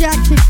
Sugar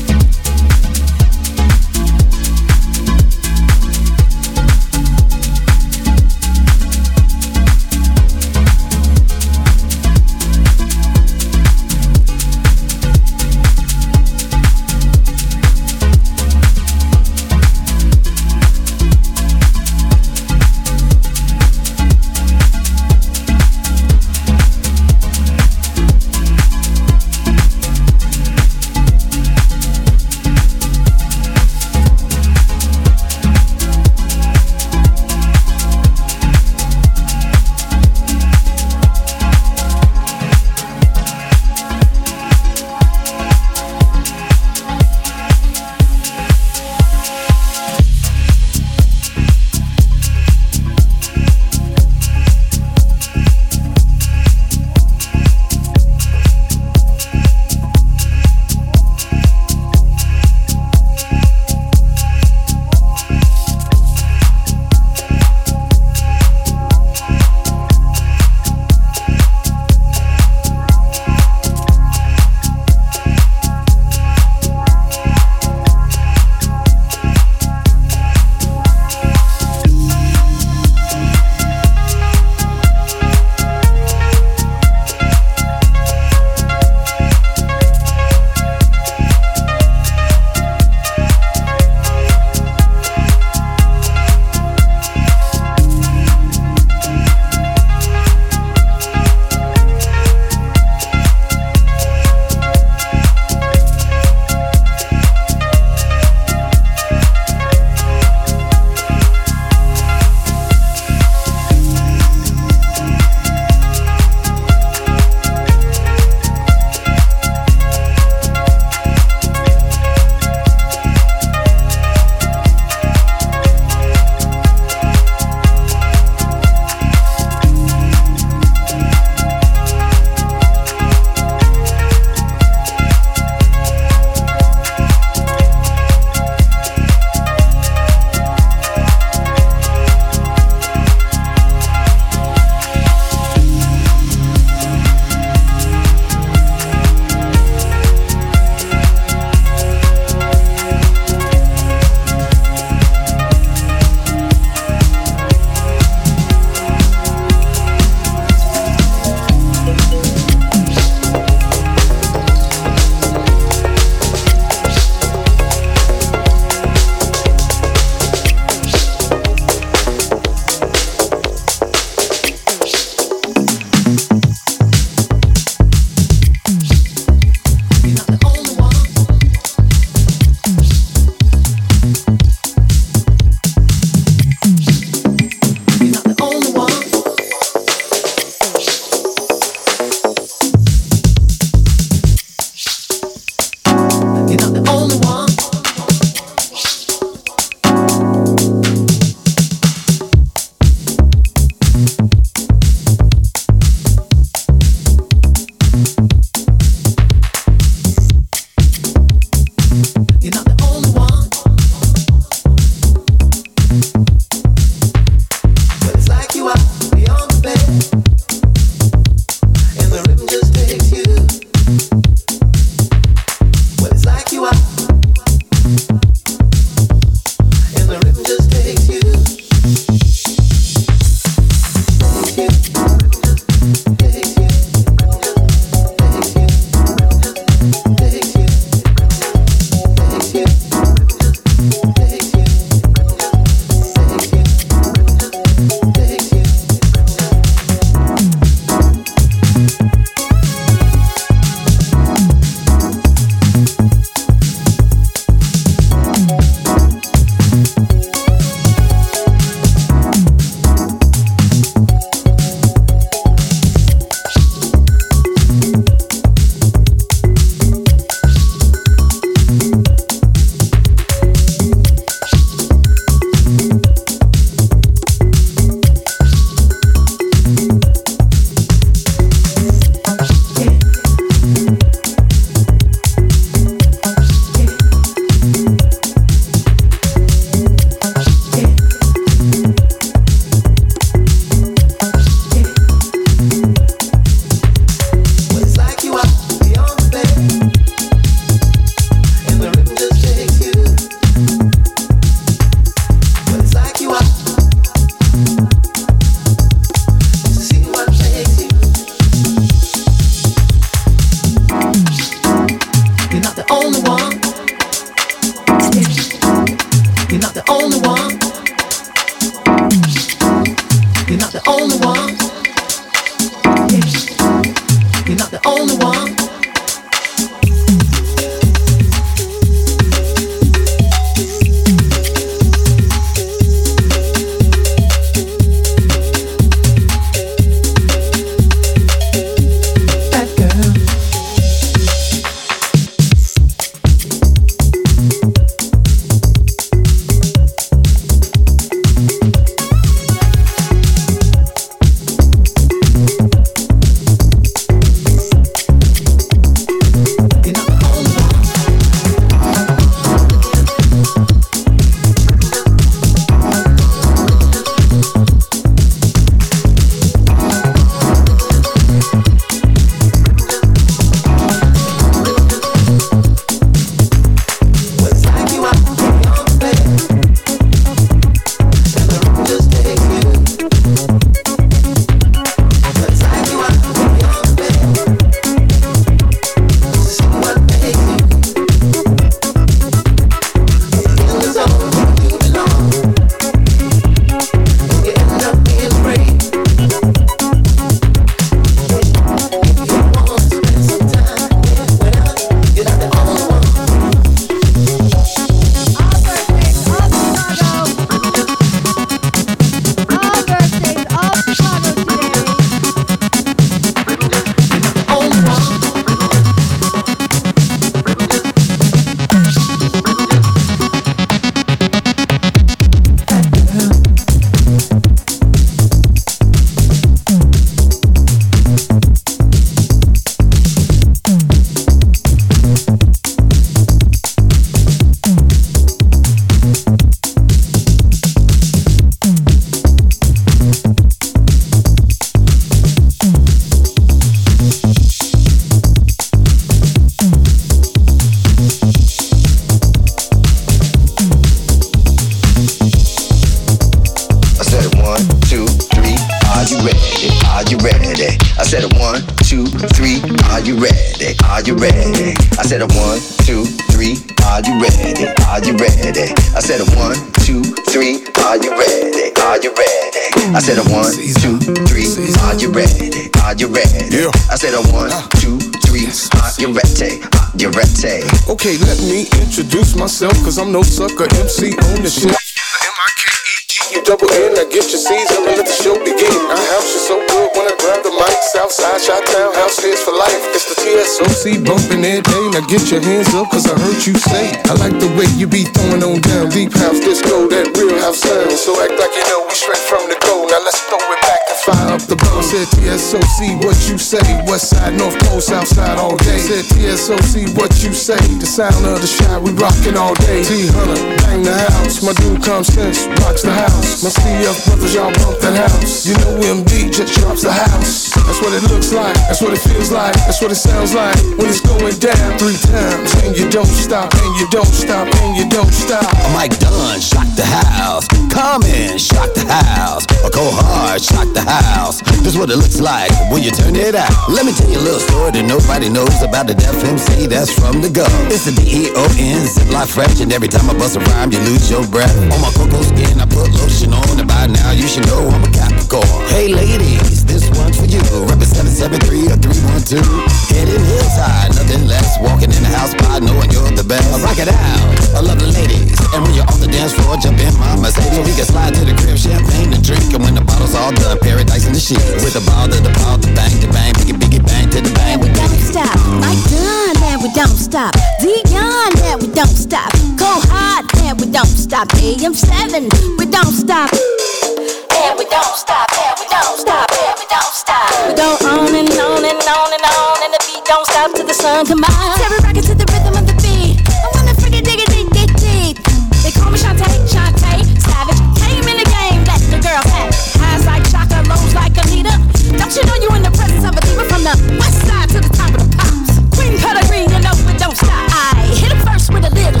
hands up, cause I heard you say. I like the way you be throwing on down. Deep house disco, that real house sound. So act like you know we straight from the go. Now let's throw it back and fire up the bone. Said TSOC, what you say? West side, North Pole, South side all day. Said TSOC, what you say? The sound of the shot, we rockin' all day. T Hunter, bang the house. My dude comes sense, rocks the house house. My CF brothers, y'all bump that house. You know MD just drops the house. That's what it looks like, that's what it feels like, that's what it sounds like when it's going down three times. And you don't stop, and you don't stop, and you don't stop. Mike Dunn, shock the house. Come in, shock the house. Or go hard, shock the house. This is what it looks like when you turn it out. Let me tell you a little story that nobody knows about the Def MC that's from the go. It's the D-E-O-N, zip life fresh, and every time I bust a rhyme, you lose your breath. On my cocoa skin, I put lotion on, and by now you should know I'm a Capricorn. Hey ladies, this one's for you. Represent 773 or 312. Heading hills high, nothing less. Walking in the house by knowing you're the best. I rock it out, I love the ladies. And when you're on the dance floor, jump in my Mercedes. We can slide to the crib, champagne to drink. And when the bottle's all done, paradise in the sheets. With the ball to the ball, the bang to bang, biggie biggie bang to the bang. We don't stop, Mike Dunn, and we don't stop. Deon, and we don't stop. Go hard, and we don't stop. AM7, we don't stop. And we don't stop, and we don't stop, we don't stop. We go on and on and on and on, and the beat don't stop till the sun come out. Every rocket to the rhythm of the beat. I wanna freaking dig it deep, deep, deep. They call me Shantae, Shantae, savage. Came in the game, let the girl have. Highs like Chaka, lows like Anita. Don't you know you in the presence of a diva from the west side to the top of the pops? Queen pedigree, you know it don't stop. I hit him first with a little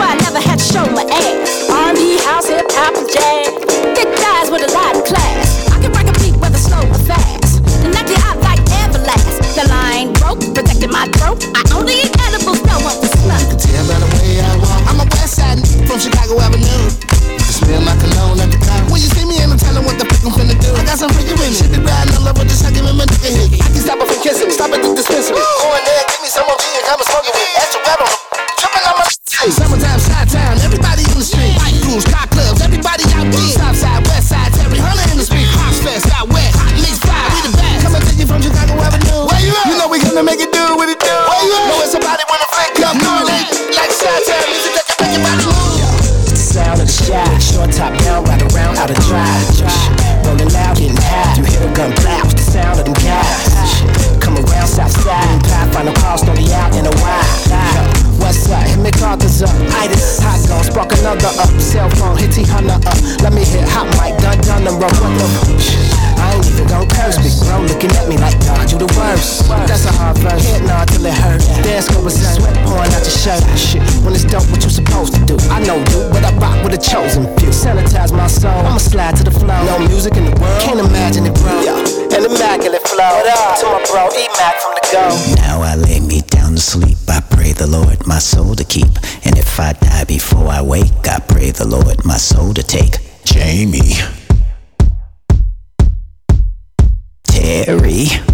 why I never had to show my ass. R&B, house, hip hop, and jazz. Thick guys with a lot of class. I can rock a beat whether slow or fast. And knock you out like Everlast. The line broke, protecting my throat. I only eat edibles, no one was smoke. Tell by the way I walk. I'm a west side n- from Chicago Avenue. I smell my cologne at the car. When you see me, ain't no telling what the fuck I'm finna do. I got some freaky in it. Shit be riding all over the sucking in my nigga hickey. I can stop her from kissing. Stop at the dispensary. Go in there, give me some more and come and smoke it with. Extra wet on summertime, side town, everybody in the street. White crews, car clubs, everybody out there. South side, west side, every hunter in the street. Hops fest, out west, Hot Mix 5, we the best. Come and take you from Chicago Avenue. Where you at? You know we gonna make it do what it do. Where you at? Know it's somebody when soul to keep. And if I die before I wake, I pray the Lord my soul to take. Jamie. Terry.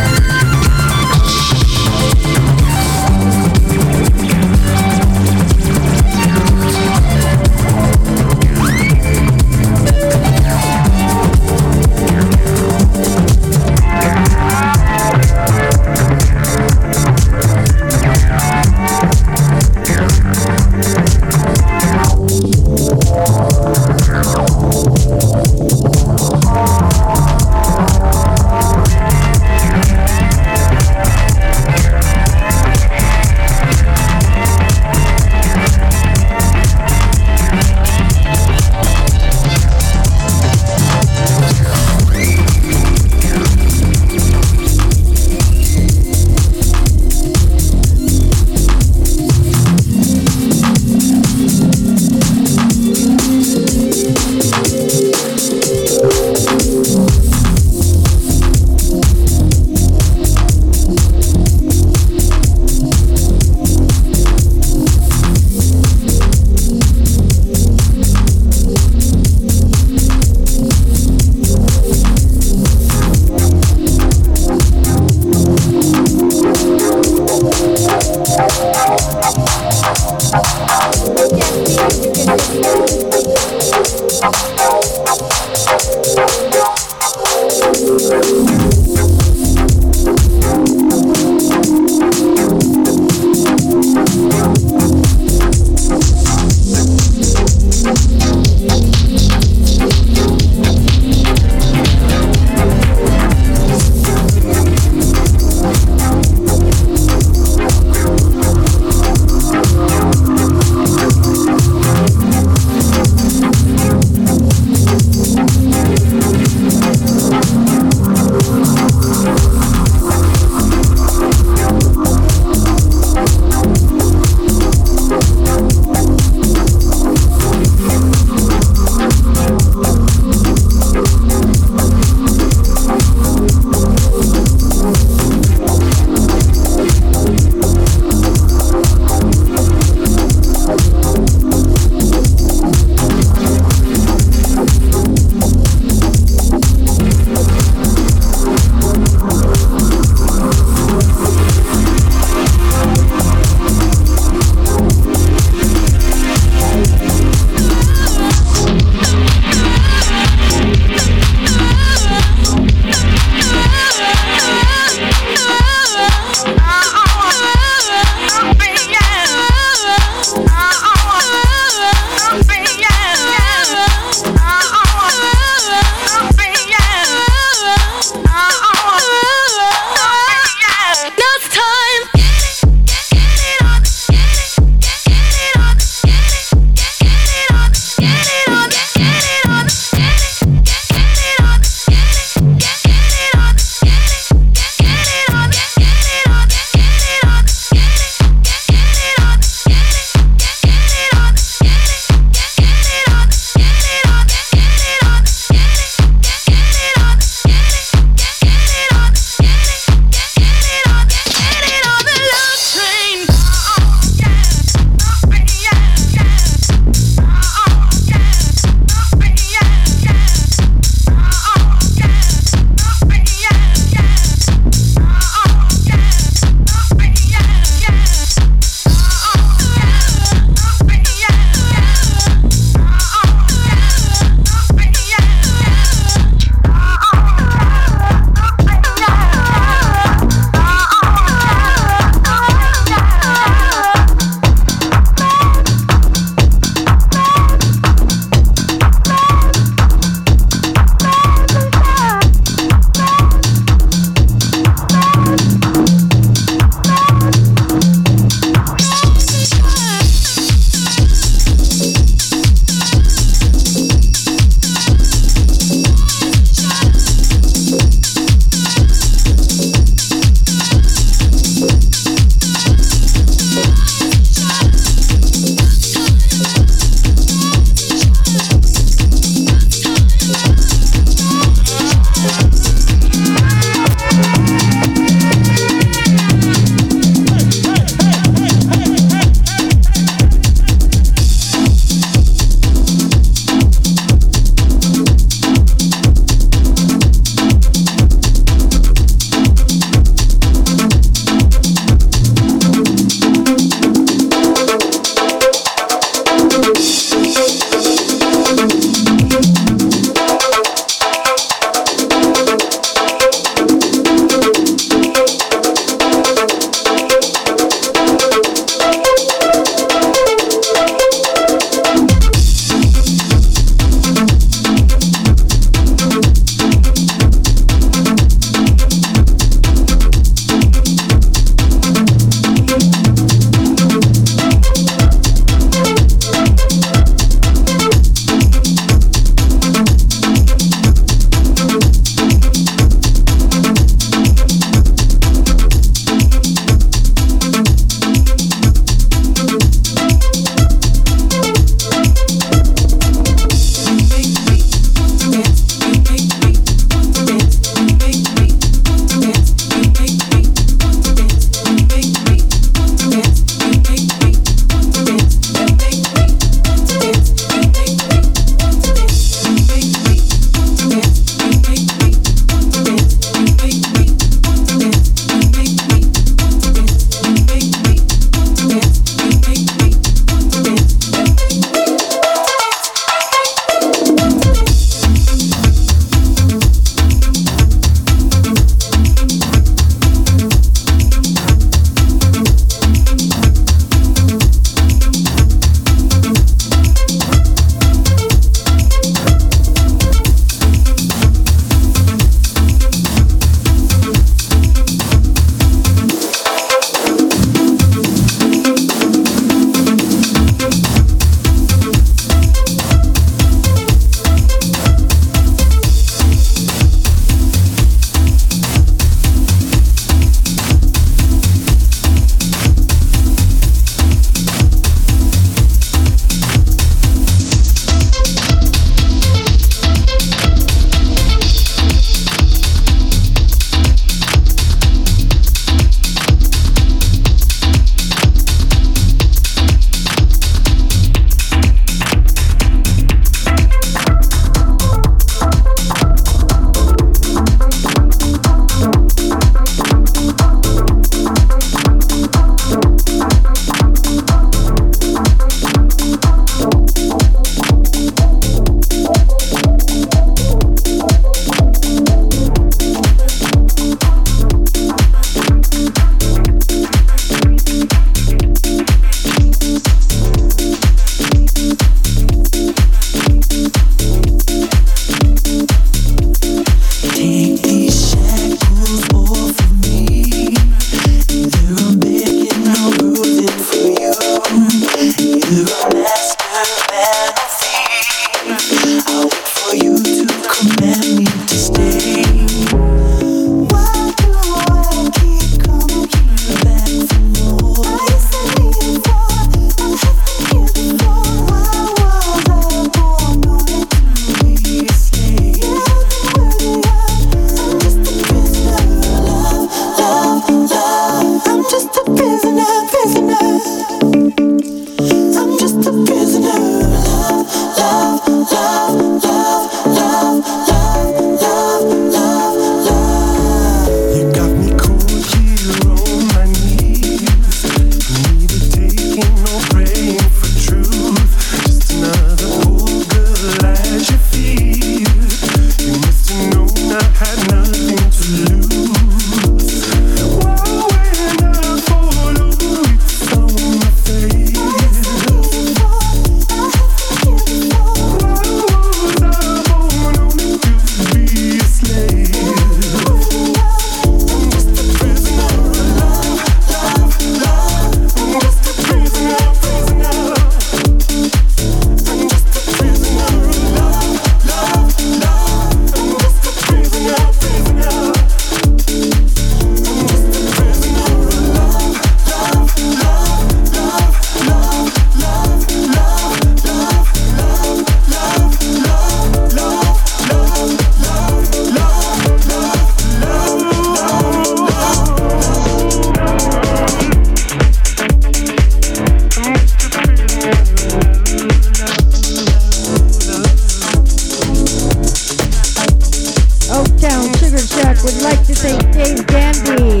would like to thank Dave Dandy,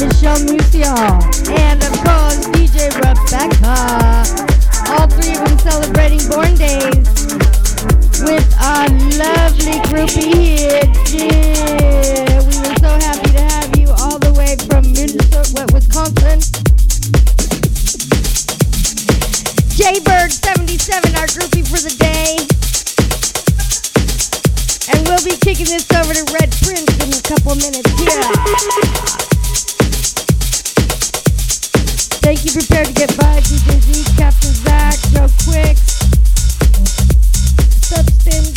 Michelle Musial, and of course DJ Rebecca. All three of them celebrating born days with our lovely groupie here. Yeah, we were so happy to have you all the way from Minnesota, what, Wisconsin. Jaybird77, our groupie for the day. And we'll be kicking this over to Red Prince couple minutes. here. Thank you. Prepared to get by. DJ Z, Captain Zach, Joe Quick, Substance,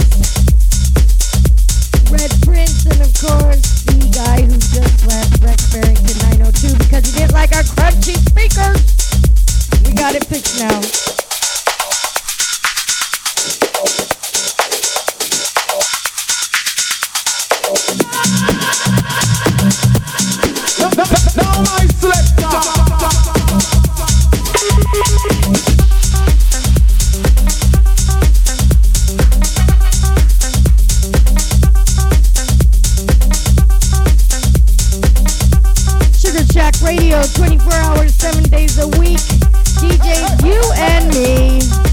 Red Prince, and of course the guy who just left Rex Barrington 902 because he didn't like our crunchy speakers. We got it fixed now. 24 hours, 7 days a week. DJs, you and me.